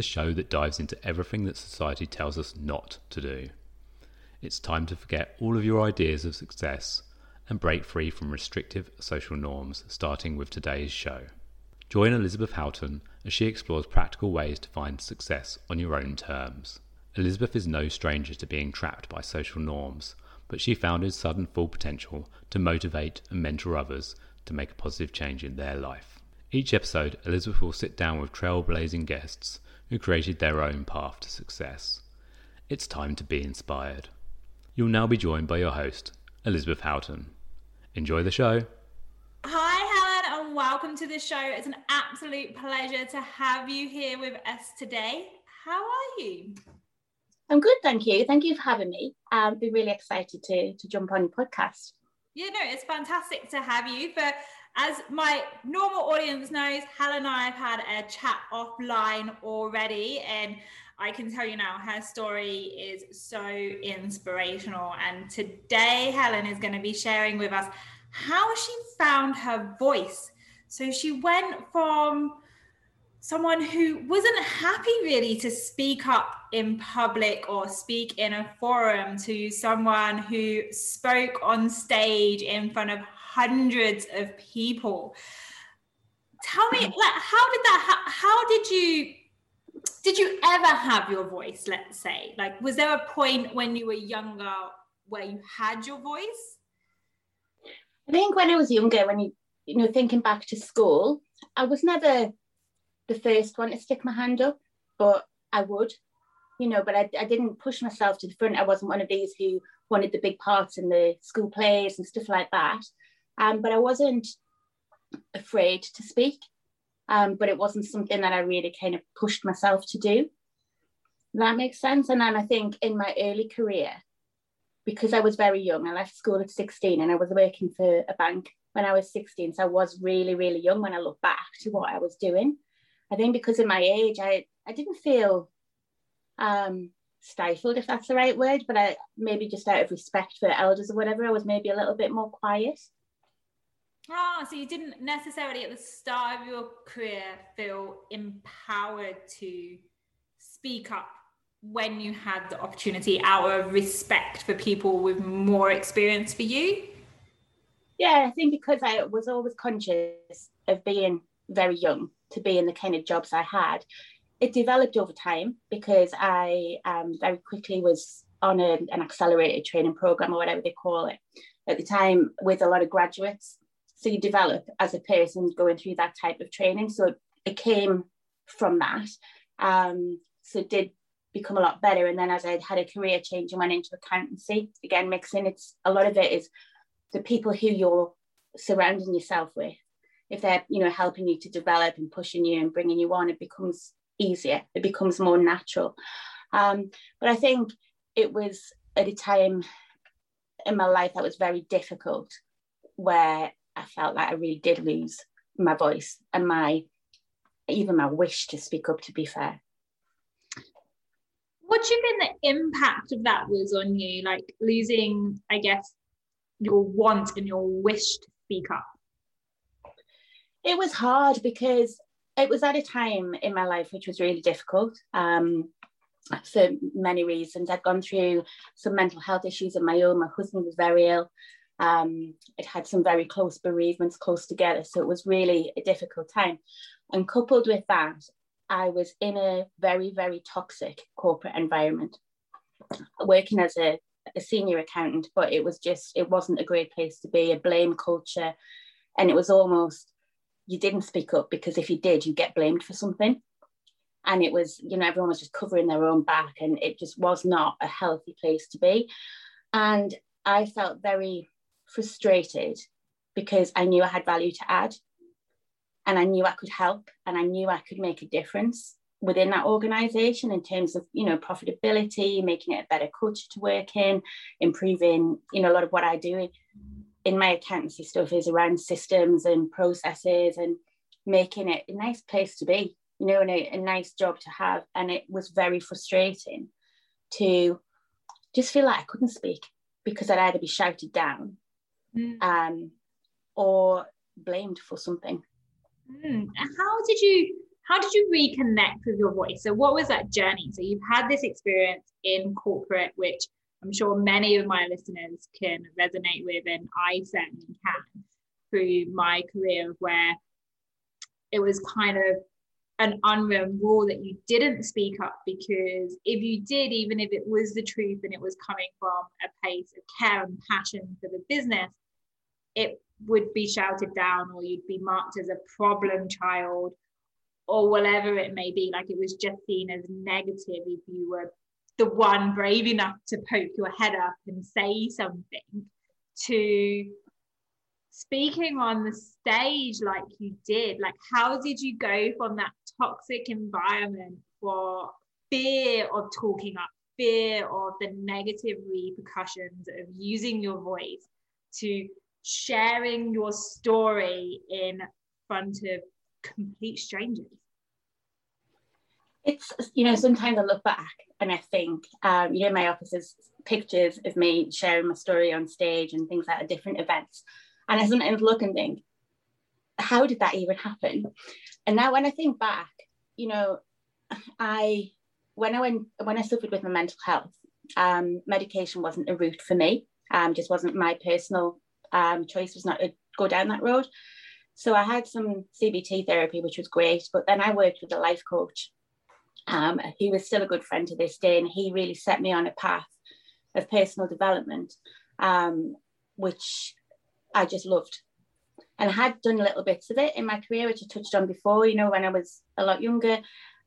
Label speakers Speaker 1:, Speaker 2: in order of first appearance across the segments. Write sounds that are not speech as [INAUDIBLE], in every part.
Speaker 1: The show that dives into everything that society tells us not to do. It's time to forget all of your ideas of success and break free from restrictive social norms, starting with today's show. Join Elizabeth Houghton as she explores practical ways to find success on your own terms. Elizabeth is no stranger to being trapped by social norms, but she found his sudden full potential to motivate and mentor others to make a positive change in their life. Each episode, Elizabeth will sit down with trailblazing guests who created their own path to success. It's time to be inspired. You'll now be joined by your host, Elizabeth Houghton. Enjoy the show.
Speaker 2: Hi, Helen, and welcome to the show. It's an absolute pleasure to have you here with us today. How are you?
Speaker 3: I'm good, thank you. Thank you for having me. Um, I've been really excited to, to jump on your podcast.
Speaker 2: Yeah, no, it's fantastic to have you. For as my normal audience knows, Helen and I have had a chat offline already, and I can tell you now her story is so inspirational. And today, Helen is going to be sharing with us how she found her voice. So she went from someone who wasn't happy really to speak up in public or speak in a forum to someone who spoke on stage in front of hundreds of people tell me like how did that how, how did you did you ever have your voice let's say like was there a point when you were younger where you had your voice
Speaker 3: i think when i was younger when you you know thinking back to school i was never the first one to stick my hand up, but I would, you know, but I, I didn't push myself to the front. I wasn't one of these who wanted the big parts in the school plays and stuff like that. Um, but I wasn't afraid to speak. Um, but it wasn't something that I really kind of pushed myself to do. That makes sense. And then I think in my early career, because I was very young, I left school at 16 and I was working for a bank when I was 16. So I was really, really young when I look back to what I was doing. I think because of my age, I, I didn't feel um, stifled, if that's the right word, but I maybe just out of respect for elders or whatever, I was maybe a little bit more quiet.
Speaker 2: Ah, so you didn't necessarily at the start of your career feel empowered to speak up when you had the opportunity out of respect for people with more experience for you?
Speaker 3: Yeah, I think because I was always conscious of being very young to be in the kind of jobs I had. It developed over time because I um, very quickly was on a, an accelerated training program or whatever they call it at the time with a lot of graduates. So you develop as a person going through that type of training. So it came from that. Um, so it did become a lot better. And then as I had a career change and went into accountancy, again, mixing, it's a lot of it is the people who you're surrounding yourself with if they're you know helping you to develop and pushing you and bringing you on it becomes easier it becomes more natural um, but i think it was at a time in my life that was very difficult where i felt like i really did lose my voice and my even my wish to speak up to be fair
Speaker 2: what do you think the impact of that was on you like losing i guess your want and your wish to speak up
Speaker 3: it was hard because it was at a time in my life which was really difficult um, for many reasons. I'd gone through some mental health issues of my own. My husband was very ill. Um, it had some very close bereavements close together. So it was really a difficult time. And coupled with that, I was in a very, very toxic corporate environment, working as a, a senior accountant, but it was just, it wasn't a great place to be, a blame culture. And it was almost you didn't speak up because if you did, you get blamed for something. And it was, you know, everyone was just covering their own back, and it just was not a healthy place to be. And I felt very frustrated because I knew I had value to add and I knew I could help and I knew I could make a difference within that organization in terms of you know profitability making it a better culture to work in improving you know a lot of what I do in my accountancy stuff is around systems and processes and making it a nice place to be, you know, and a, a nice job to have. And it was very frustrating to just feel like I couldn't speak because I'd either be shouted down mm. um, or blamed for something.
Speaker 2: Mm. How did you how did you reconnect with your voice? So, what was that journey? So, you've had this experience in corporate, which I'm sure many of my listeners can resonate with, and I certainly can through my career, where it was kind of an unwritten rule that you didn't speak up because if you did, even if it was the truth and it was coming from a place of care and passion for the business, it would be shouted down or you'd be marked as a problem child or whatever it may be. Like it was just seen as negative if you were the one brave enough to poke your head up and say something to speaking on the stage like you did like how did you go from that toxic environment for fear of talking up fear of the negative repercussions of using your voice to sharing your story in front of complete strangers
Speaker 3: it's you know sometimes i look back and i think um, you know my office's pictures of me sharing my story on stage and things like at different events and I sometimes look and think, how did that even happen? And now when I think back, you know, I when I went when I suffered with my mental health, um, medication wasn't a route for me. Um, just wasn't my personal um, choice was not to go down that road. So I had some CBT therapy, which was great. But then I worked with a life coach. Um, he was still a good friend to this day, and he really set me on a path of personal development, um, which I just loved. And I had done little bits of it in my career, which I touched on before, you know, when I was a lot younger.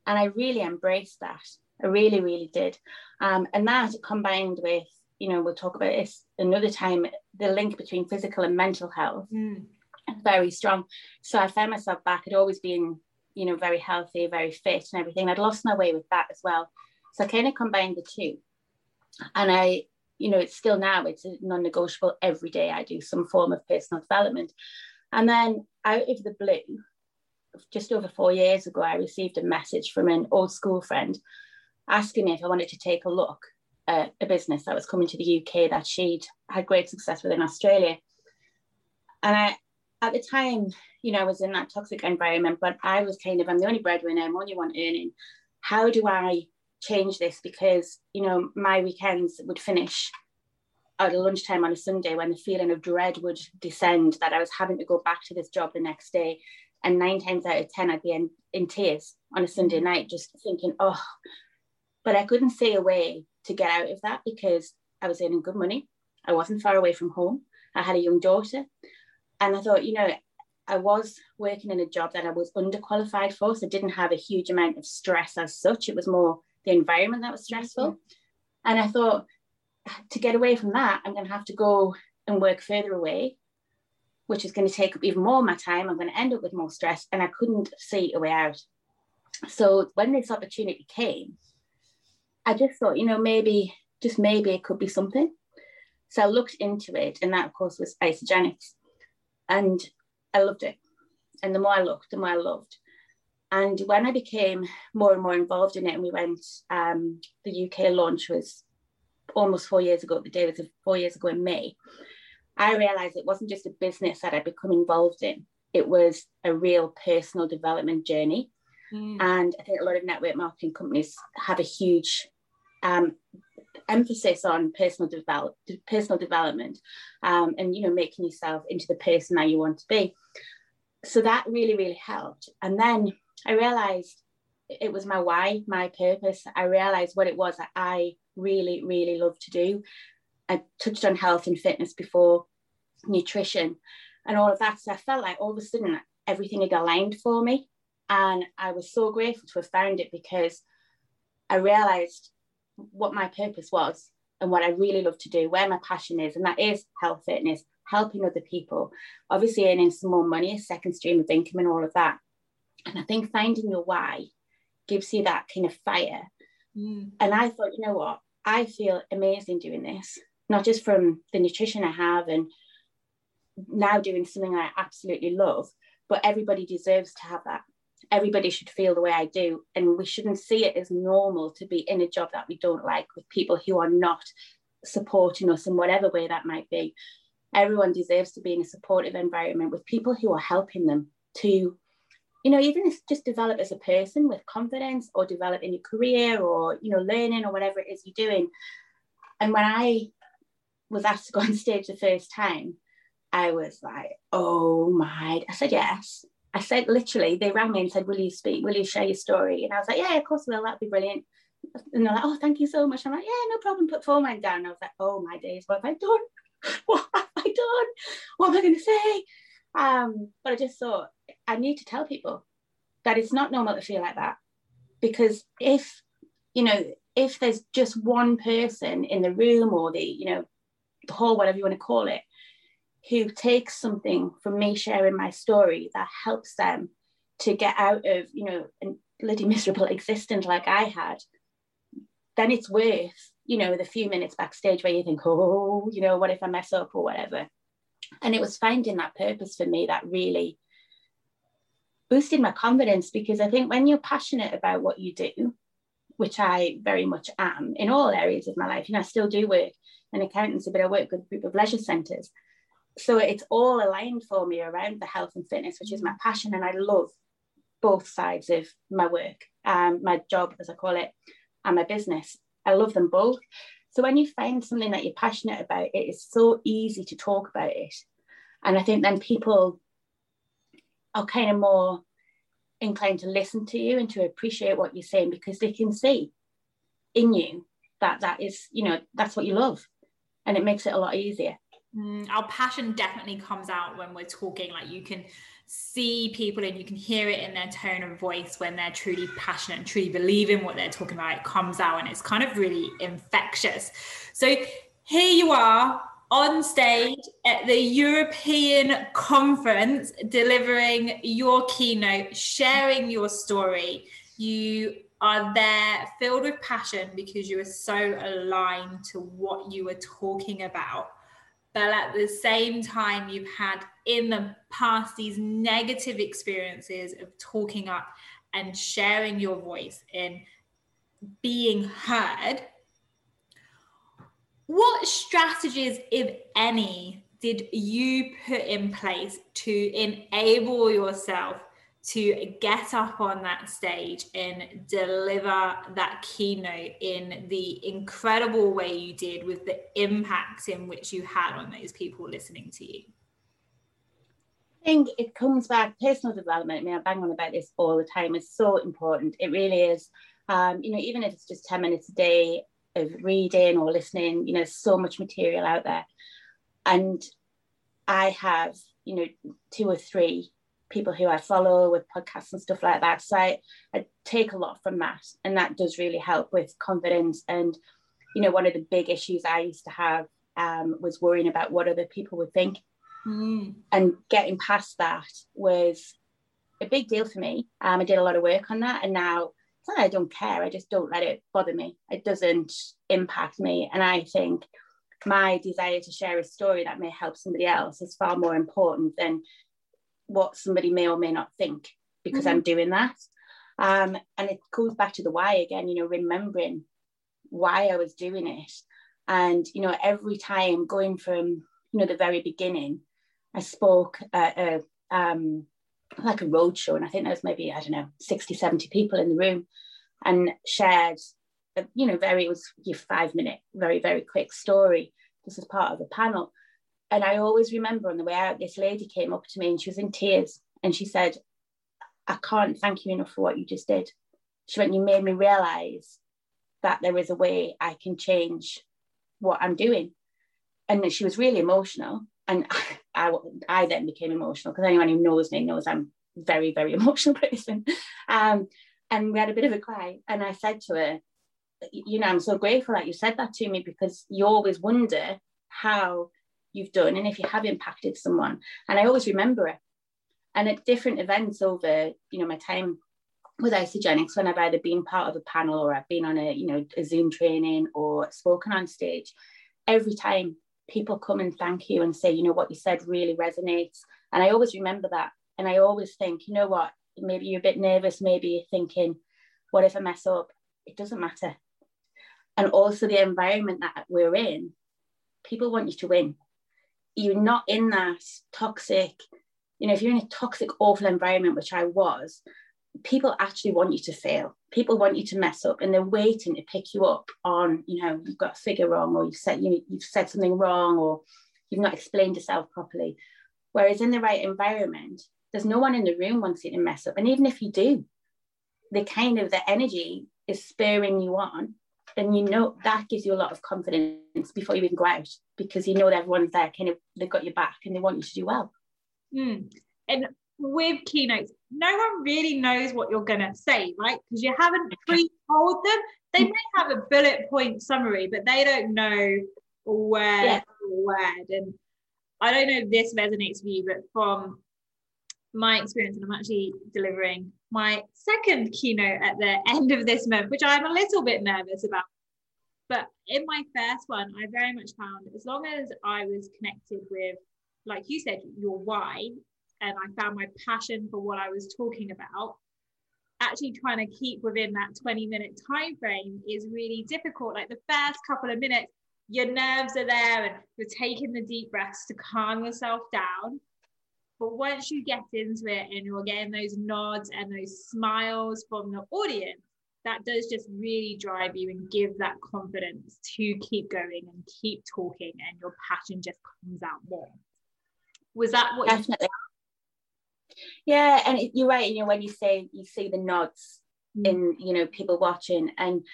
Speaker 3: And I really embraced that. I really, really did. Um, and that combined with, you know, we'll talk about this another time, the link between physical and mental health, mm. very strong. So I found myself back, I'd always been, you know, very healthy, very fit and everything. I'd lost my way with that as well. So I kind of combined the two. And I you know, it's still now, it's a non-negotiable every day. I do some form of personal development. And then out of the blue, just over four years ago, I received a message from an old school friend asking me if I wanted to take a look at a business that was coming to the UK that she'd had great success with in Australia. And I, at the time, you know, I was in that toxic environment, but I was kind of, I'm the only breadwinner, I'm the only one earning. How do I change this because you know my weekends would finish at lunchtime on a Sunday when the feeling of dread would descend that I was having to go back to this job the next day. And nine times out of 10, I'd be in, in tears on a Sunday mm-hmm. night, just thinking, oh, but I couldn't see a way to get out of that because I was earning good money. I wasn't far away from home. I had a young daughter. And I thought, you know, I was working in a job that I was underqualified for. So I didn't have a huge amount of stress as such. It was more the environment that was stressful. Mm-hmm. And I thought, to get away from that, I'm going to have to go and work further away, which is going to take up even more of my time. I'm going to end up with more stress, and I couldn't see a way out. So when this opportunity came, I just thought, you know, maybe, just maybe it could be something. So I looked into it, and that, of course, was Isagenix. And I loved it. And the more I looked, the more I loved. And when I became more and more involved in it, and we went, um, the UK launch was almost four years ago. The day was four years ago in May. I realized it wasn't just a business that I'd become involved in; it was a real personal development journey. Mm. And I think a lot of network marketing companies have a huge um, emphasis on personal develop personal development, um, and you know making yourself into the person that you want to be. So that really, really helped. And then I realized it was my why, my purpose. I realized what it was that I really, really love to do. I touched on health and fitness before, nutrition, and all of that. So I felt like all of a sudden everything had aligned for me. And I was so grateful to have found it because I realized what my purpose was and what I really love to do, where my passion is, and that is health, fitness, helping other people, obviously earning some more money, a second stream of income, and all of that. And I think finding your why gives you that kind of fire. Mm. And I thought, you know what? I feel amazing doing this, not just from the nutrition I have and now doing something I absolutely love, but everybody deserves to have that. Everybody should feel the way I do. And we shouldn't see it as normal to be in a job that we don't like with people who are not supporting us in whatever way that might be. Everyone deserves to be in a supportive environment with people who are helping them to you know, even if just develop as a person with confidence or develop in your career or, you know, learning or whatever it is you're doing. And when I was asked to go on [LAUGHS] stage the first time, I was like, oh my, I said yes. I said literally, they rang me and said, Will you speak? Will you share your story? And I was like, Yeah, of course will. That'd be brilliant. And they're like, Oh, thank you so much. I'm like, Yeah, no problem. Put four line down. And I was like, Oh my days, what have I done? [LAUGHS] What have I done? What am I going to say? Um, but I just thought I need to tell people that it's not normal to feel like that. Because if, you know, if there's just one person in the room or the, you know, the hall, whatever you want to call it, who takes something from me sharing my story that helps them to get out of, you know, a bloody [LAUGHS] miserable existence like I had, then it's worth, you know, the few minutes backstage where you think, oh, you know, what if I mess up or whatever. And it was finding that purpose for me that really boosted my confidence because I think when you're passionate about what you do, which I very much am in all areas of my life, and I still do work in accountancy, but I work with a group of leisure centres so it's all aligned for me around the health and fitness, which is my passion, and I love both sides of my work, um, my job, as I call it, and my business. I love them both. So when you find something that you're passionate about, it is so easy to talk about it, and I think then people are kind of more inclined to listen to you and to appreciate what you're saying because they can see in you that that is, you know, that's what you love, and it makes it a lot easier.
Speaker 2: Mm, our passion definitely comes out when we're talking. Like you can see people and you can hear it in their tone of voice when they're truly passionate and truly believe in what they're talking about. It comes out and it's kind of really infectious. So here you are on stage at the European conference, delivering your keynote, sharing your story. You are there filled with passion because you are so aligned to what you were talking about but at the same time you've had in the past these negative experiences of talking up and sharing your voice and being heard. What strategies if any did you put in place to enable yourself to get up on that stage and deliver that keynote in the incredible way you did with the impact in which you had on those people listening to you?
Speaker 3: I think it comes back personal development. I mean, I bang on about this all the time. It's so important. It really is. Um, you know, even if it's just 10 minutes a day of reading or listening, you know, so much material out there. And I have, you know, two or three people who I follow with podcasts and stuff like that. So I, I take a lot from that. And that does really help with confidence. And, you know, one of the big issues I used to have um, was worrying about what other people would think. Mm. And getting past that was a big deal for me. Um, I did a lot of work on that. And now it's not I don't care, I just don't let it bother me. It doesn't impact me. And I think my desire to share a story that may help somebody else is far more important than what somebody may or may not think because mm-hmm. I'm doing that. Um, and it goes back to the why again, you know, remembering why I was doing it. And, you know, every time going from, you know, the very beginning, I spoke at a, um, like a road show, and I think there was maybe, I don't know, 60, 70 people in the room and shared, a, you know, very, it was your five minute, very, very quick story. This is part of a panel. And I always remember on the way out, this lady came up to me and she was in tears and she said, I can't thank you enough for what you just did. She went, You made me realize that there is a way I can change what I'm doing. And she was really emotional. And I, [LAUGHS] I, I then became emotional because anyone who knows me knows I'm very, very [LAUGHS] emotional person. Um, and we had a bit of a cry. And I said to her, You know, I'm so grateful that you said that to me because you always wonder how you've done and if you have impacted someone. And I always remember it. And at different events over, you know, my time with Isagenix, when I've either been part of a panel or I've been on a, you know, a Zoom training or spoken on stage, every time people come and thank you and say, you know, what you said really resonates. And I always remember that. And I always think, you know what, maybe you're a bit nervous, maybe you're thinking, what if I mess up? It doesn't matter. And also the environment that we're in, people want you to win you're not in that toxic you know, if you're in a toxic, awful environment, which I was, people actually want you to fail. People want you to mess up, and they're waiting to pick you up on, you know, you've got a figure wrong, or you've said, you know, you've said something wrong, or you've not explained yourself properly. Whereas in the right environment, there's no one in the room wants you to mess up, and even if you do, the kind of the energy is spurring you on, then you know that gives you a lot of confidence before you even go out because you know that everyone's there, kind of they've got your back and they want you to do well.
Speaker 2: Mm. And with keynotes, no one really knows what you're going to say, right? Because you haven't pre-told them. They may have a bullet point summary, but they don't know where yeah. word. And I don't know if this resonates with you, but from my experience, and I'm actually delivering my second keynote at the end of this month, which I'm a little bit nervous about. But in my first one, I very much found as long as I was connected with, like you said, your why, and I found my passion for what I was talking about, actually trying to keep within that 20 minute time frame is really difficult. Like the first couple of minutes, your nerves are there and you're taking the deep breaths to calm yourself down. But once you get into it and you're getting those nods and those smiles from the audience, that does just really drive you and give that confidence to keep going and keep talking, and your passion just comes out more. Was that what
Speaker 3: definitely? Yeah, and you're right. You know, when you say you see the nods mm. in you know people watching, and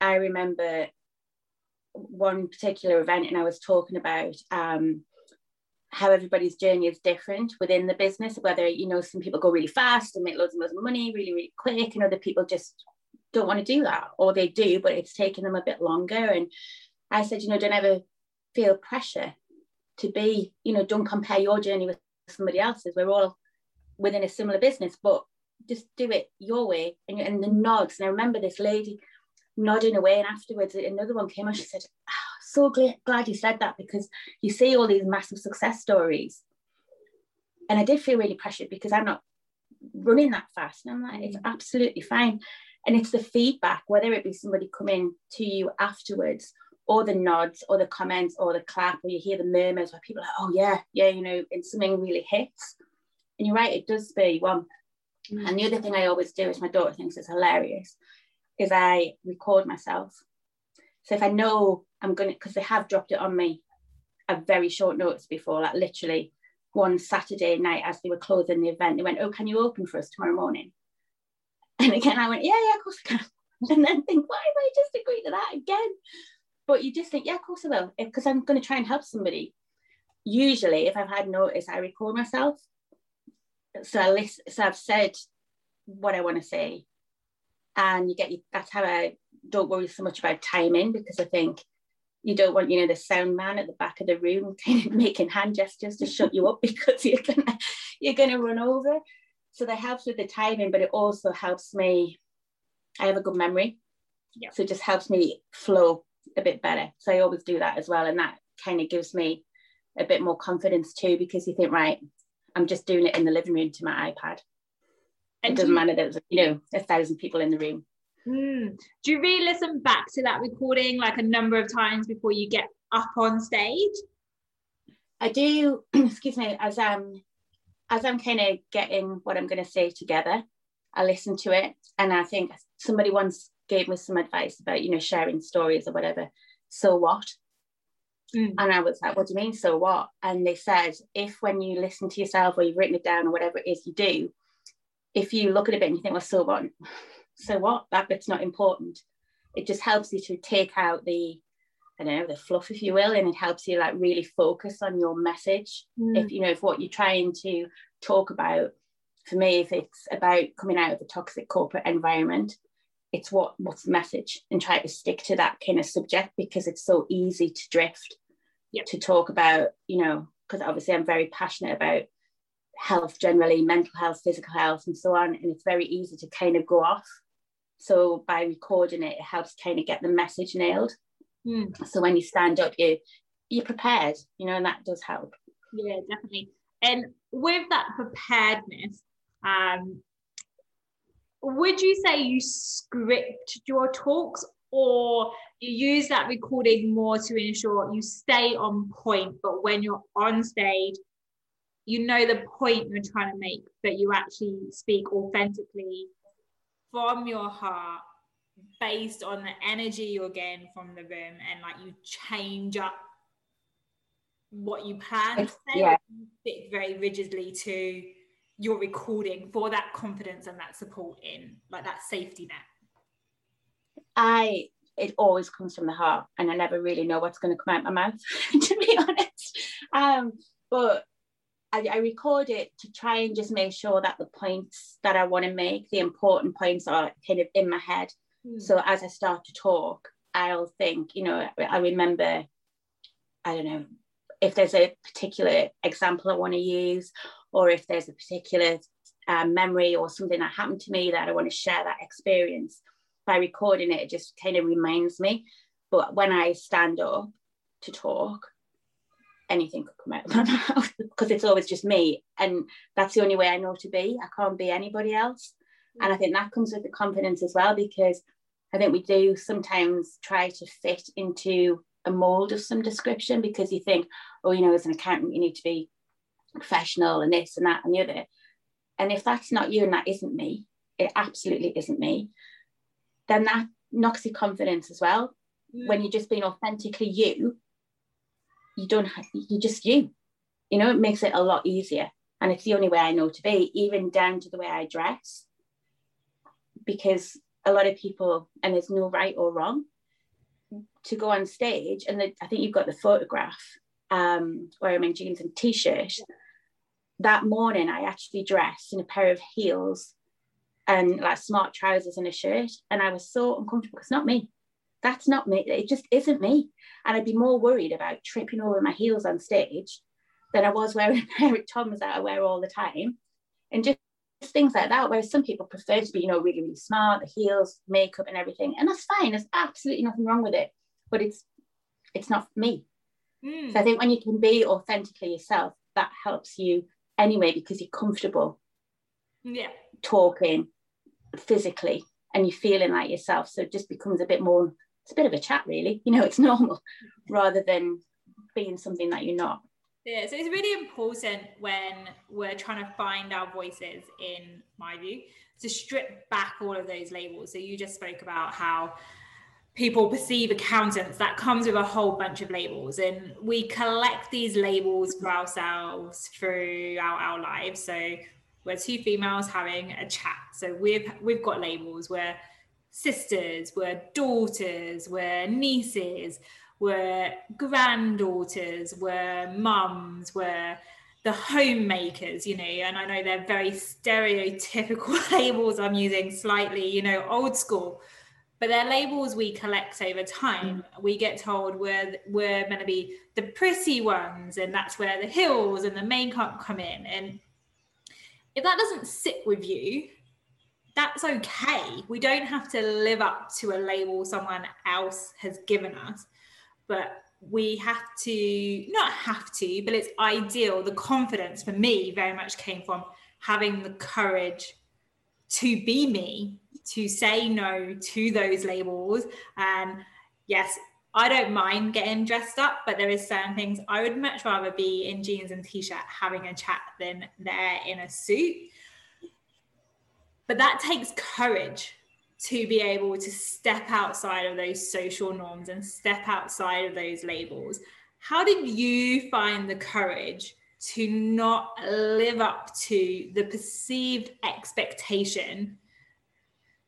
Speaker 3: I remember one particular event, and I was talking about um, how everybody's journey is different within the business. Whether you know some people go really fast and make loads and loads of money really really quick, and other people just don't want to do that, or they do, but it's taking them a bit longer. And I said, you know, don't ever feel pressure to be, you know, don't compare your journey with somebody else's. We're all within a similar business, but just do it your way. And, and the nods. And I remember this lady nodding away, and afterwards another one came on. She said, oh, "So glad, glad you said that because you see all these massive success stories." And I did feel really pressured because I'm not running that fast, and I'm like, "It's mm. absolutely fine." And it's the feedback, whether it be somebody coming to you afterwards or the nods or the comments or the clap or you hear the murmurs where people are like, oh yeah, yeah, you know, and something really hits. And you're right, it does spur you on. Mm. And the other thing I always do, is my daughter thinks it's hilarious, is I record myself. So if I know I'm going to, because they have dropped it on me a very short notice before, like literally one Saturday night as they were closing the event, they went, oh, can you open for us tomorrow morning? [LAUGHS] And again, I went, yeah, yeah, of course I can. [LAUGHS] And then think, why have I just agreed to that again? But you just think, yeah, of course I will, because I'm going to try and help somebody. Usually, if I've had notice, I record myself so I list, so I've said what I want to say, and you get that's how I don't worry so much about timing because I think you don't want you know the sound man at the back of the room [LAUGHS] kind of making hand gestures to shut you up [LAUGHS] because you're gonna you're gonna run over. So that helps with the timing, but it also helps me. I have a good memory, yeah. so it just helps me flow a bit better. So I always do that as well, and that kind of gives me a bit more confidence too because you think right I'm just doing it in the living room to my iPad. And it doesn't matter that there's you know a thousand people in the room.
Speaker 2: Mm. Do you really listen back to that recording like a number of times before you get up on stage?
Speaker 3: I do. [CLEARS THROAT] excuse me. As I'm as I'm kind of getting what I'm going to say together, I listen to it, and I think somebody once gave me some advice about you know sharing stories or whatever. So what? Mm. And I was like, what do you mean? So what? And they said, if when you listen to yourself or you've written it down or whatever it is you do, if you look at a bit and you think, well, so what? So what? That bit's not important. It just helps you to take out the, I don't know, the fluff, if you will, and it helps you like really focus on your message. Mm. If you know, if what you're trying to talk about, for me, if it's about coming out of the toxic corporate environment, it's what what's the message and try to stick to that kind of subject because it's so easy to drift yep. to talk about you know because obviously i'm very passionate about health generally mental health physical health and so on and it's very easy to kind of go off so by recording it it helps kind of get the message nailed. Mm. so when you stand up you you're prepared you know and that does help.
Speaker 2: Yeah definitely. And with that preparedness um would you say you script your talks or you use that recording more to ensure you stay on point but when you're on stage you know the point you're trying to make, but you actually speak authentically from your heart based on the energy you're getting from the room and like you change up what you plan. To say
Speaker 3: yeah.
Speaker 2: stick very rigidly to your recording for that confidence and that support in like that safety net.
Speaker 3: I it always comes from the heart and i never really know what's going to come out my mouth [LAUGHS] to be honest. Um but I, I, record it to try and just make sure that the points that I want to make, the important points, are kind of in my head. Mm. So as I start to talk, I'll think, you know, I remember, I don't know, if there's a particular example I want to use, or if there's a particular uh, memory or something that happened to me that I want to share that experience. By recording it, it just kind of reminds me. But when I stand up to talk, anything could come out of my [LAUGHS] mouth because it's always just me. And that's the only way I know to be. I can't be anybody else. And I think that comes with the confidence as well, because I think we do sometimes try to fit into a mold of some description because you think, oh, you know, as an accountant, you need to be professional and this and that and the other. And if that's not you and that isn't me, it absolutely isn't me, then that knocks your confidence as well. Mm. When you're just being authentically you, you don't have, you're just you. You know, it makes it a lot easier. And it's the only way I know to be, even down to the way I dress. Because a lot of people, and there's no right or wrong, to go on stage, and the, I think you've got the photograph um, where I'm in jeans and t-shirt. That morning, I actually dressed in a pair of heels and like smart trousers and a shirt, and I was so uncomfortable. It's not me. That's not me. It just isn't me. And I'd be more worried about tripping over my heels on stage than I was wearing a pair of Toms that I wear all the time, and just things like that. Whereas some people prefer to be, you know, really, really smart, the heels, makeup, and everything, and that's fine. There's absolutely nothing wrong with it. But it's it's not me. Mm. So I think when you can be authentically yourself, that helps you anyway because you're comfortable.
Speaker 2: Yeah.
Speaker 3: Talking physically and you're feeling like yourself. So it just becomes a bit more, it's a bit of a chat, really. You know, it's [LAUGHS] normal rather than being something that you're not.
Speaker 2: Yeah, so it's really important when we're trying to find our voices, in my view, to strip back all of those labels. So you just spoke about how people perceive accountants that comes with a whole bunch of labels and we collect these labels for ourselves throughout our lives so we're two females having a chat so we've we've got labels we're sisters we're daughters we're nieces we're granddaughters we're mums we're the homemakers you know and i know they're very stereotypical [LAUGHS] labels i'm using slightly you know old school but they're labels we collect over time. Mm. We get told we're we're going to be the pretty ones, and that's where the hills and the makeup come in. And if that doesn't sit with you, that's okay. We don't have to live up to a label someone else has given us, but we have to not have to, but it's ideal. The confidence for me very much came from having the courage to be me to say no to those labels. And yes, I don't mind getting dressed up, but there is certain things I would much rather be in jeans and t-shirt having a chat than there in a suit. But that takes courage to be able to step outside of those social norms and step outside of those labels. How did you find the courage to not live up to the perceived expectation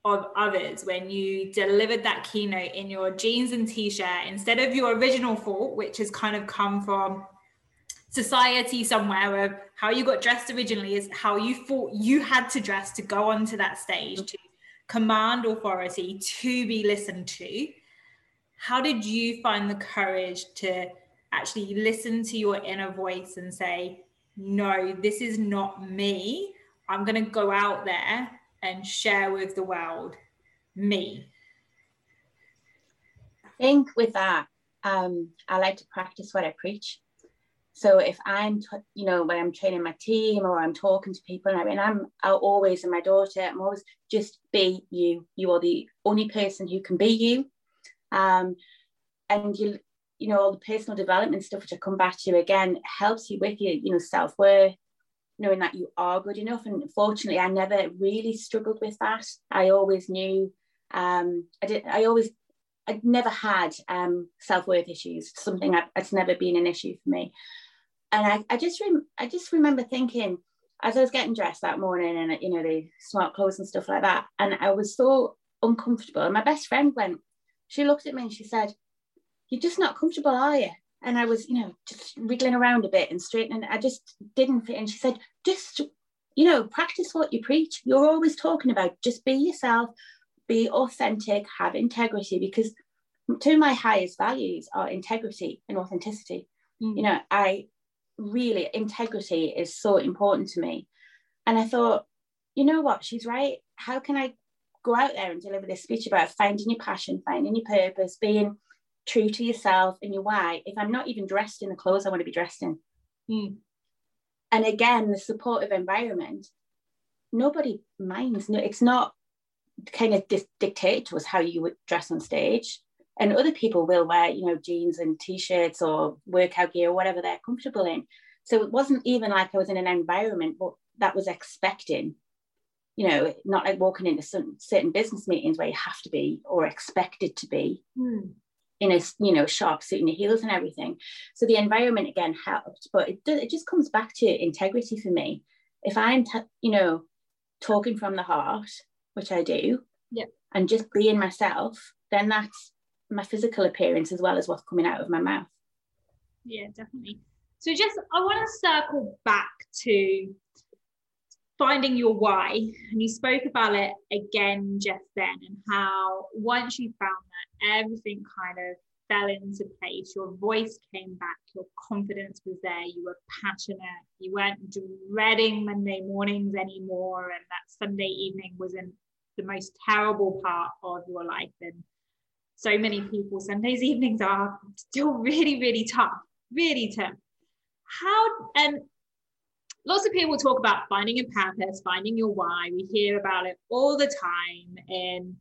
Speaker 2: of others when you delivered that keynote in your jeans and t-shirt instead of your original thought which has kind of come from society somewhere of how you got dressed originally is how you thought you had to dress to go onto that stage to command authority to be listened to how did you find the courage to actually listen to your inner voice and say no this is not me i'm going to go out there and share with the world me?
Speaker 3: I think with that, um, I like to practice what I preach. So if I'm, you know, when I'm training my team or I'm talking to people, and I mean, I'm I'll always, and my daughter, I'm always just be you. You are the only person who can be you. Um, and you, you know, all the personal development stuff, which I come back to again, helps you with your, you know, self worth, knowing that you are good enough. And fortunately, I never really struggled with that. I always knew, um, I did, I always, I'd never had um, self-worth issues, something that's never been an issue for me. And I, I just, rem- I just remember thinking, as I was getting dressed that morning and, you know, the smart clothes and stuff like that, and I was so uncomfortable. And my best friend went, she looked at me and she said, you're just not comfortable, are you? and I was, you know, just wriggling around a bit and straightening. I just didn't fit. And she said, just, you know, practice what you preach. You're always talking about just be yourself, be authentic, have integrity, because two of my highest values are integrity and authenticity. Mm. You know, I really, integrity is so important to me. And I thought, you know what, she's right. How can I go out there and deliver this speech about finding your passion, finding your purpose, being true to yourself and your why if I'm not even dressed in the clothes I want to be dressed in. Mm. And again, the supportive environment, nobody minds. No, it's not kind of dis- dictated to us how you would dress on stage. And other people will wear, you know, jeans and t-shirts or workout gear or whatever they're comfortable in. So it wasn't even like I was in an environment that was expecting, you know, not like walking into some certain business meetings where you have to be or expected to be. Mm in a you know sharp suit and heels and everything so the environment again helped but it, it just comes back to integrity for me if i'm t- you know talking from the heart which i do
Speaker 2: yeah
Speaker 3: and just being myself then that's my physical appearance as well as what's coming out of my mouth.
Speaker 2: Yeah definitely. So just i want to circle back to finding your why and you spoke about it again just then and how once you found that everything kind of fell into place your voice came back your confidence was there you were passionate you weren't dreading monday mornings anymore and that sunday evening wasn't the most terrible part of your life and so many people sundays evenings are still really really tough really tough how and lots of people talk about finding a purpose, finding your why. We hear about it all the time. And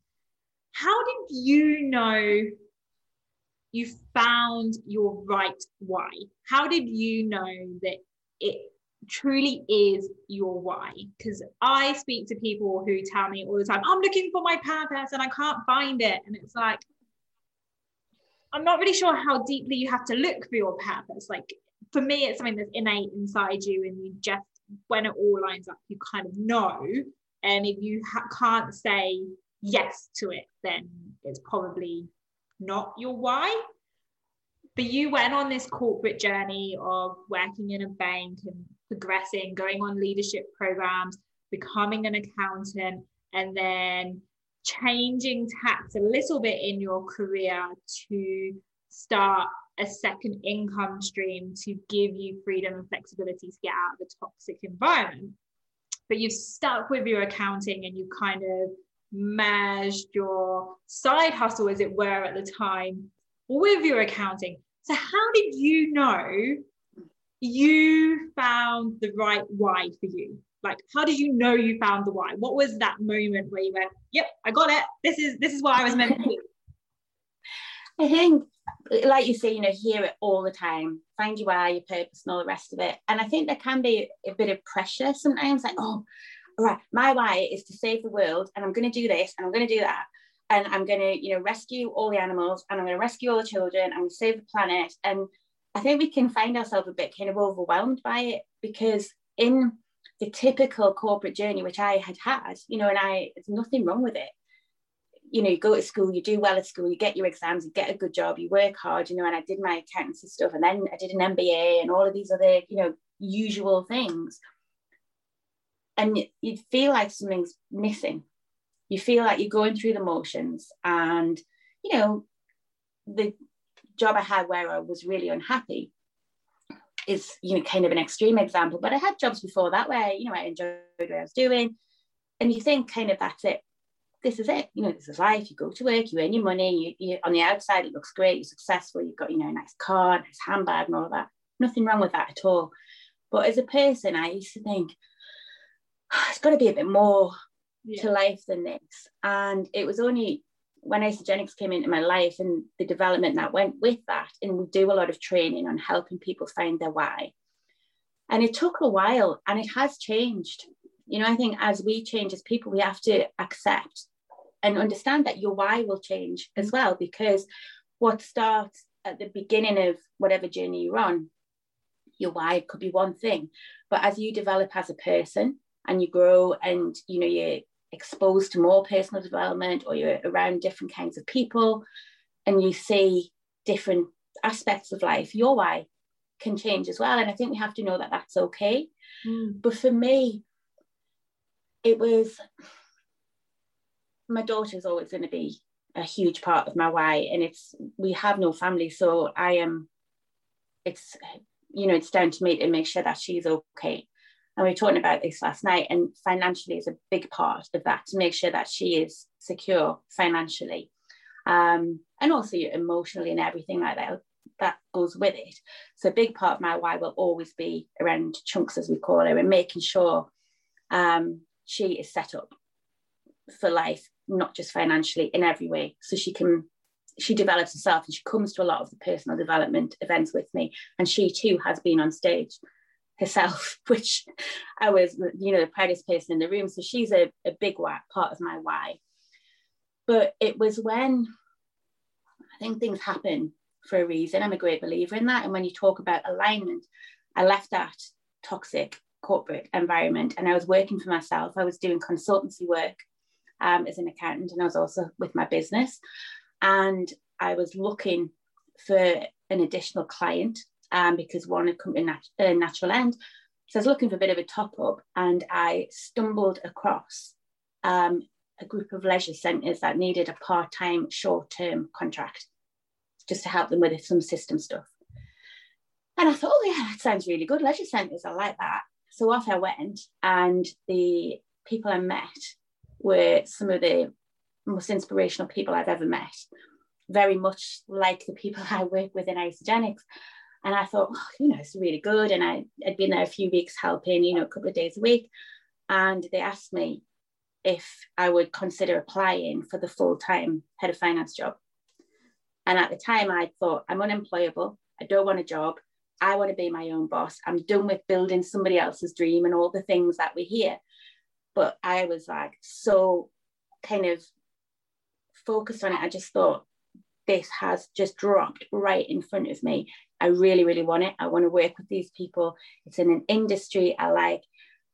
Speaker 2: how did you know you found your right why? How did you know that it truly is your why? Because I speak to people who tell me all the time, I'm looking for my purpose and I can't find it. And it's like, I'm not really sure how deeply you have to look for your purpose. Like, for me, it's something that's innate inside you, and you just, when it all lines up, you kind of know. And if you ha- can't say yes to it, then it's probably not your why. But you went on this corporate journey of working in a bank and progressing, going on leadership programs, becoming an accountant, and then changing tax a little bit in your career to start a second income stream to give you freedom and flexibility to get out of the toxic environment. But you've stuck with your accounting and you've kind of merged your side hustle, as it were, at the time with your accounting. So, how did you know you found the right why for you? Like, how did you know you found the why? What was that moment where you went, "Yep, I got it. This is this is what I was meant to do." [LAUGHS]
Speaker 3: I think like you say, you know, hear it all the time. Find your why, your purpose, and all the rest of it. And I think there can be a bit of pressure sometimes, like, oh, right, my why is to save the world, and I'm going to do this, and I'm going to do that, and I'm going to, you know, rescue all the animals, and I'm going to rescue all the children, to save the planet. And I think we can find ourselves a bit kind of overwhelmed by it because in the typical corporate journey, which I had had, you know, and I, there's nothing wrong with it you know, you go to school, you do well at school, you get your exams, you get a good job, you work hard, you know, and I did my accountancy stuff and then I did an MBA and all of these other, you know, usual things. And you feel like something's missing. You feel like you're going through the motions. And, you know, the job I had where I was really unhappy is, you know, kind of an extreme example. But I had jobs before that where, you know, I enjoyed what I was doing. And you think kind of that's it this is it. You know, this is life. You go to work, you earn your money. You, you on the outside, it looks great. You're successful. You've got you know a nice car, nice handbag, and all of that. Nothing wrong with that at all. But as a person, I used to think oh, it's got to be a bit more yeah. to life than this. And it was only when Isagenix came into my life and the development that went with that, and we do a lot of training on helping people find their why. And it took a while and it has changed. You know, I think as we change as people, we have to accept and understand that your why will change as mm-hmm. well, because what starts at the beginning of whatever journey you're on, your why could be one thing. But as you develop as a person and you grow and you know you're exposed to more personal development or you're around different kinds of people and you see different aspects of life, your why can change as well. And I think we have to know that that's okay. Mm. But for me, it was my daughter's always going to be a huge part of my why. And it's, we have no family. So I am, it's, you know, it's down to me to make sure that she's okay. And we were talking about this last night, and financially is a big part of that to make sure that she is secure financially. Um, and also emotionally and everything like that that goes with it. So a big part of my why will always be around chunks, as we call her, and making sure um, she is set up for life, not just financially, in every way, so she can she develops herself and she comes to a lot of the personal development events with me, and she too has been on stage herself, [LAUGHS] which I was, you know, the proudest person in the room. So she's a, a big part of my why. But it was when I think things happen for a reason. I'm a great believer in that. And when you talk about alignment, I left that toxic corporate environment and I was working for myself. I was doing consultancy work um, as an accountant and I was also with my business. And I was looking for an additional client um, because one had come to nat- uh, natural end. So I was looking for a bit of a top up and I stumbled across um, a group of leisure centres that needed a part time, short term contract just to help them with some system stuff. And I thought, oh yeah, that sounds really good. Leisure centres, I like that. So off I went, and the people I met were some of the most inspirational people I've ever met. Very much like the people [LAUGHS] I work with in Isagenix. And I thought, oh, you know, it's really good. And I, I'd been there a few weeks helping, you know, a couple of days a week. And they asked me if I would consider applying for the full time head of finance job. And at the time, I thought, I'm unemployable. I don't want a job. I want to be my own boss. I'm done with building somebody else's dream and all the things that we hear. But I was like so kind of focused on it. I just thought, this has just dropped right in front of me. I really, really want it. I want to work with these people. It's in an industry I like.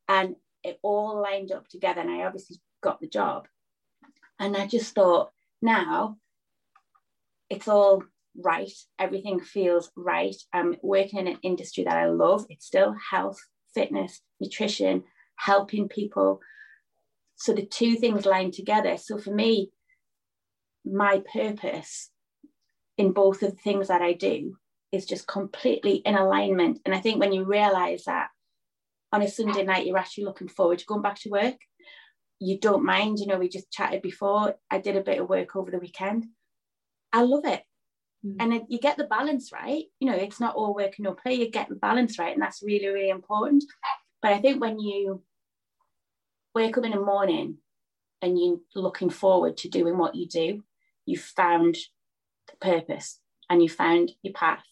Speaker 3: And it all lined up together. And I obviously got the job. And I just thought, now it's all right. Everything feels right. I'm working in an industry that I love. It's still health, fitness, nutrition, helping people. So the two things line together. So for me, my purpose in both of the things that I do is just completely in alignment. And I think when you realize that on a Sunday night, you're actually looking forward to going back to work, you don't mind. You know, we just chatted before. I did a bit of work over the weekend. I love it. Mm. And it, you get the balance right. You know, it's not all work and no play. You get the balance right. And that's really, really important. But I think when you wake up in the morning and you're looking forward to doing what you do, you found purpose and you found your path.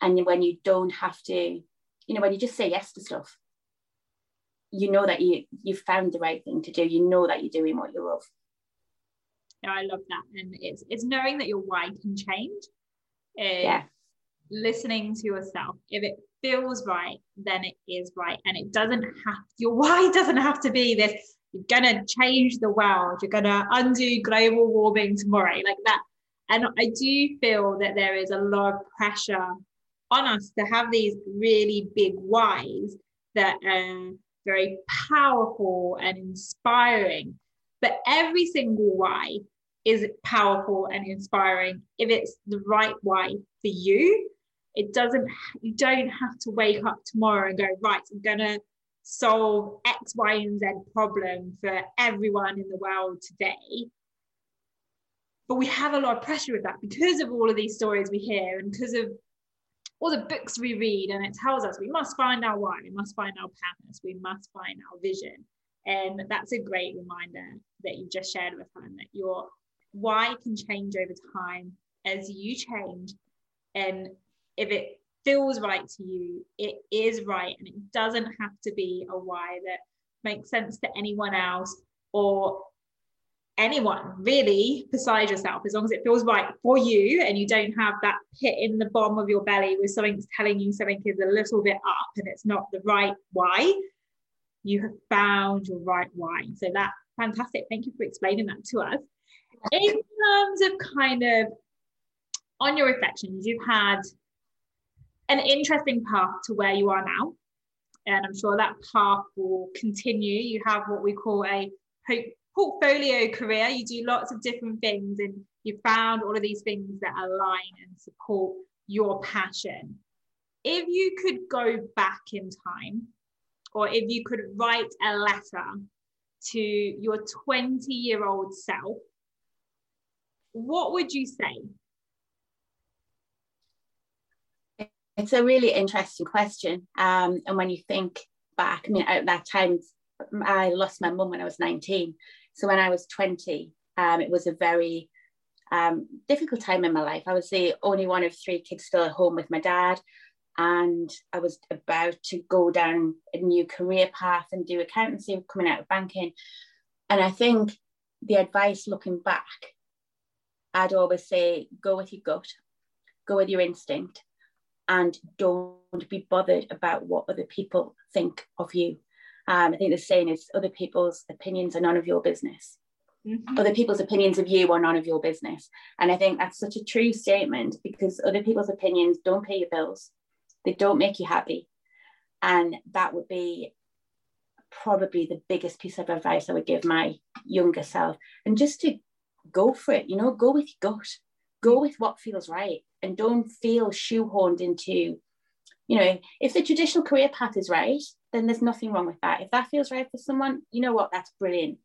Speaker 3: And when you don't have to, you know, when you just say yes to stuff, you know that you you've found the right thing to do. You know that you're doing what you love.
Speaker 2: Yeah, I love that. And it's it's knowing that your why can change.
Speaker 3: yeah.
Speaker 2: Listening to yourself. If it feels right, then it is right. And it doesn't have your why [LAUGHS] doesn't have to be this, you're gonna change the world, you're gonna undo global warming tomorrow, like that. And I do feel that there is a lot of pressure on us to have these really big whys that are very powerful and inspiring. But every single why is powerful and inspiring if it's the right why for you it doesn't you don't have to wake up tomorrow and go right i'm gonna solve x y and z problem for everyone in the world today but we have a lot of pressure with that because of all of these stories we hear and because of all the books we read and it tells us we must find our why we must find our purpose we must find our vision and that's a great reminder that you just shared with us that your why can change over time as you change. And if it feels right to you, it is right. And it doesn't have to be a why that makes sense to anyone else or anyone really beside yourself, as long as it feels right for you and you don't have that pit in the bottom of your belly where something's telling you something is a little bit up and it's not the right why. You have found your right why. So that fantastic. Thank you for explaining that to us. In terms of kind of on your reflections, you've had an interesting path to where you are now. And I'm sure that path will continue. You have what we call a portfolio career. You do lots of different things and you found all of these things that align and support your passion. If you could go back in time, or if you could write a letter to your 20 year old self, what would you say?
Speaker 3: It's a really interesting question. Um, and when you think back, I mean, at that time, I lost my mum when I was 19. So when I was 20, um, it was a very um, difficult time in my life. I was the only one of three kids still at home with my dad. And I was about to go down a new career path and do accountancy, coming out of banking. And I think the advice looking back, I'd always say go with your gut, go with your instinct, and don't be bothered about what other people think of you. Um, I think the saying is other people's opinions are none of your business. Mm-hmm. Other people's opinions of you are none of your business. And I think that's such a true statement because other people's opinions don't pay your bills, they don't make you happy. And that would be probably the biggest piece of advice I would give my younger self. And just to go for it, you know, go with your gut, go with what feels right, and don't feel shoehorned into, you know, if the traditional career path is right, then there's nothing wrong with that. If that feels right for someone, you know what, that's brilliant.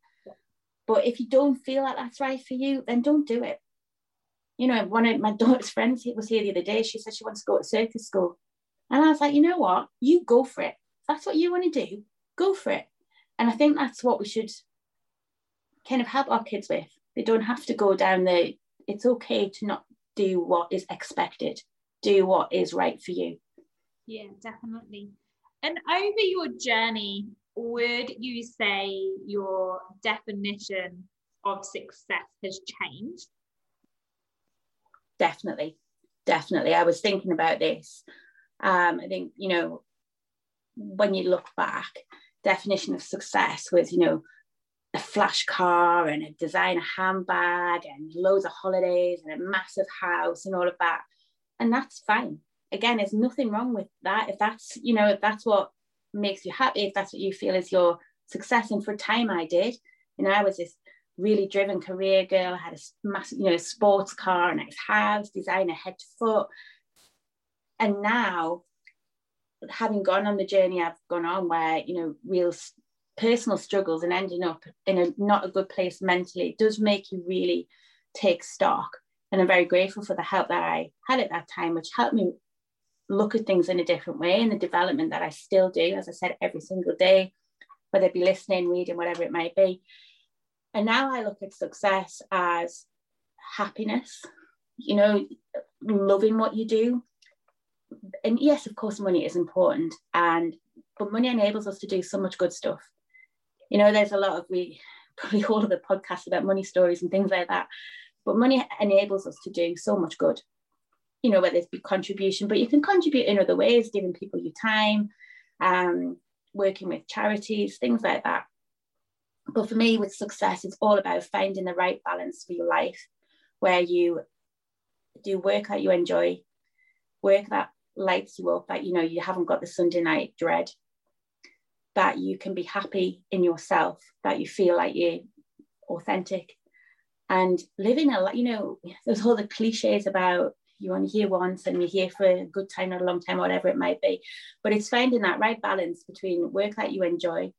Speaker 3: But if you don't feel like that's right for you, then don't do it. You know, one of my [LAUGHS] daughter's friends was here the other day. She said she wants to go to circus school. And I was like, you know what? You go for it. If that's what you want to do, go for it. And I think that's what we should kind of help our kids with. They don't have to go down the, it's okay to not do what is expected, do what is right for you.
Speaker 2: Yeah, definitely. And over your journey, would you say your definition of success has changed?
Speaker 3: Definitely, definitely. I was thinking about this. Um, I think, you know, when you look back, definition of success was, you know, a flash car and a designer handbag and loads of holidays and a massive house and all of that. And that's fine again, there's nothing wrong with that. If that's, you know, if that's what makes you happy, if that's what you feel is your success. And for a time I did, you know, I was this really driven career girl. I had a massive, you know, sports car, a nice house, designer head to foot. And now, having gone on the journey I've gone on, where you know, real personal struggles and ending up in a not a good place mentally, it does make you really take stock. And I'm very grateful for the help that I had at that time, which helped me look at things in a different way and the development that I still do, as I said, every single day, whether it be listening, reading, whatever it might be. And now I look at success as happiness, you know, loving what you do. And yes, of course, money is important. And but money enables us to do so much good stuff. You know, there's a lot of we [LAUGHS] probably all of the podcasts about money stories and things like that. But money enables us to do so much good you know, whether it's be contribution, but you can contribute in other ways, giving people your time, um, working with charities, things like that. But for me, with success, it's all about finding the right balance for your life where you do work that you enjoy, work that lights you up, that you know you haven't got the Sunday night dread, that you can be happy in yourself, that you feel like you're authentic and living a you know there's all the cliches about you only hear once and you're here for a good time, not a long time, whatever it might be. But it's finding that right balance between work that you enjoy,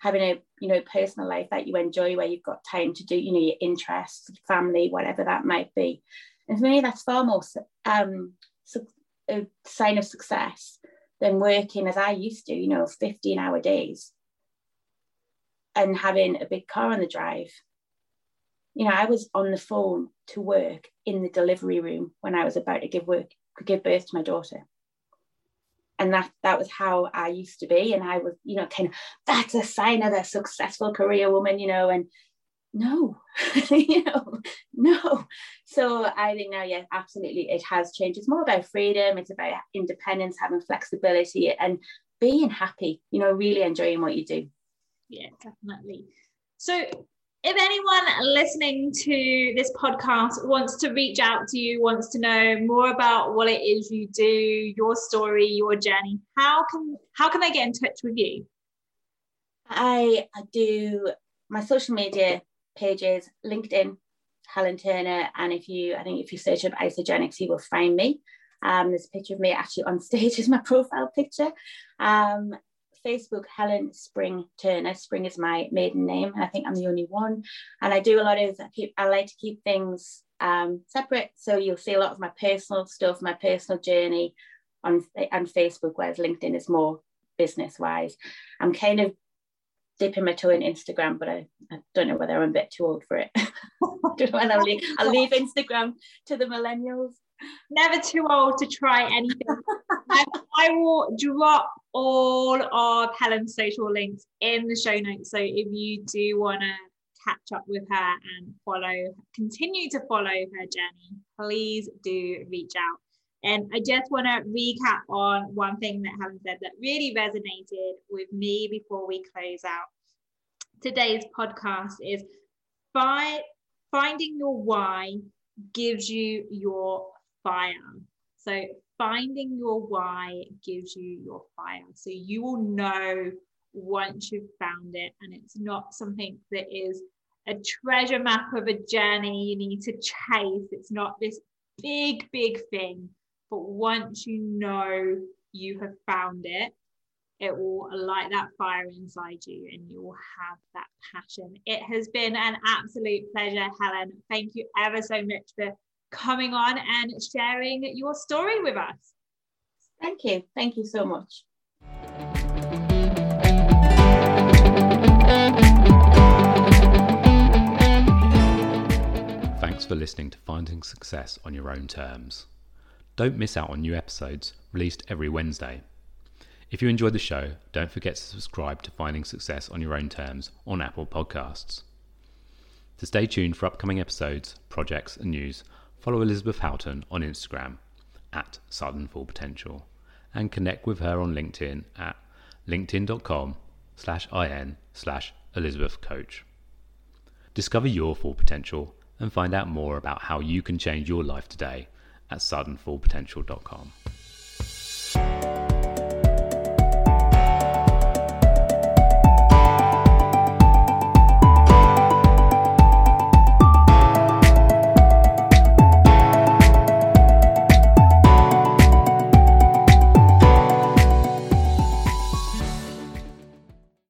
Speaker 3: having a you know personal life that you enjoy where you've got time to do you know your interests, family, whatever that might be. And for me, that's far more um, a sign of success than working as I used to, you know, 15 hour days and having a big car on the drive you know, I was on the phone to work in the delivery room when I was about to give work, give birth to my daughter. and that that was how I used to be. And I was, you know, kind of that's a sign of a successful career woman, you know, and no, [LAUGHS] you know, no. So I think now, yes, absolutely, it has changed. It's more about freedom. It's about independence, having flexibility, and being happy. You know, really enjoying what you do.
Speaker 2: Yeah, definitely. So if anyone listening to this podcast wants to reach out to you, wants to know more about what it is you do, your story, your journey, how can how can they get in touch with you?
Speaker 3: I, do my social media pages, LinkedIn, Helen Turner, and if you I think if you search up Isagenix, you will find me. Um, there's a picture of me actually on [LAUGHS] stage is my profile picture. Um, Facebook, Helen Spring Turner. Spring is my maiden name, and I think I'm the only one. And I do a lot of, I, keep, I like to keep things um, separate. So you'll see a lot of my personal stuff, my personal journey on, on Facebook, whereas LinkedIn is more business wise. I'm kind of dipping my toe in Instagram, but I, I don't know whether I'm a bit too old for it. [LAUGHS] I don't know whether I'll leave, I'll leave Instagram to the millennials
Speaker 2: never too old to try anything. [LAUGHS] I will drop all of Helen's social links in the show notes. So if you do want to catch up with her and follow, continue to follow her journey, please do reach out. And I just want to recap on one thing that Helen said that really resonated with me before we close out. Today's podcast is by finding your why gives you your fire. So finding your why gives you your fire. So you will know once you've found it, and it's not something that is a treasure map of a journey you need to chase. It's not this big, big thing. But once you know you have found it, it will light that fire inside you and you will have that passion. It has been an absolute pleasure, Helen. Thank you ever so much for coming on and sharing your story with us.
Speaker 3: Thank you. Thank you so much.
Speaker 1: Thanks for listening to Finding Success on Your Own Terms. Don't miss out on new episodes released every Wednesday. If you enjoyed the show, don't forget to subscribe to Finding Success on Your Own Terms on Apple Podcasts. To stay tuned for upcoming episodes, projects, and news, follow Elizabeth Houghton on Instagram at Sudden Full Potential and connect with her on LinkedIn at linkedin.com slash in slash Elizabeth Coach. Discover your full potential and find out more about how you can change your life today at suddenfullpotential.com.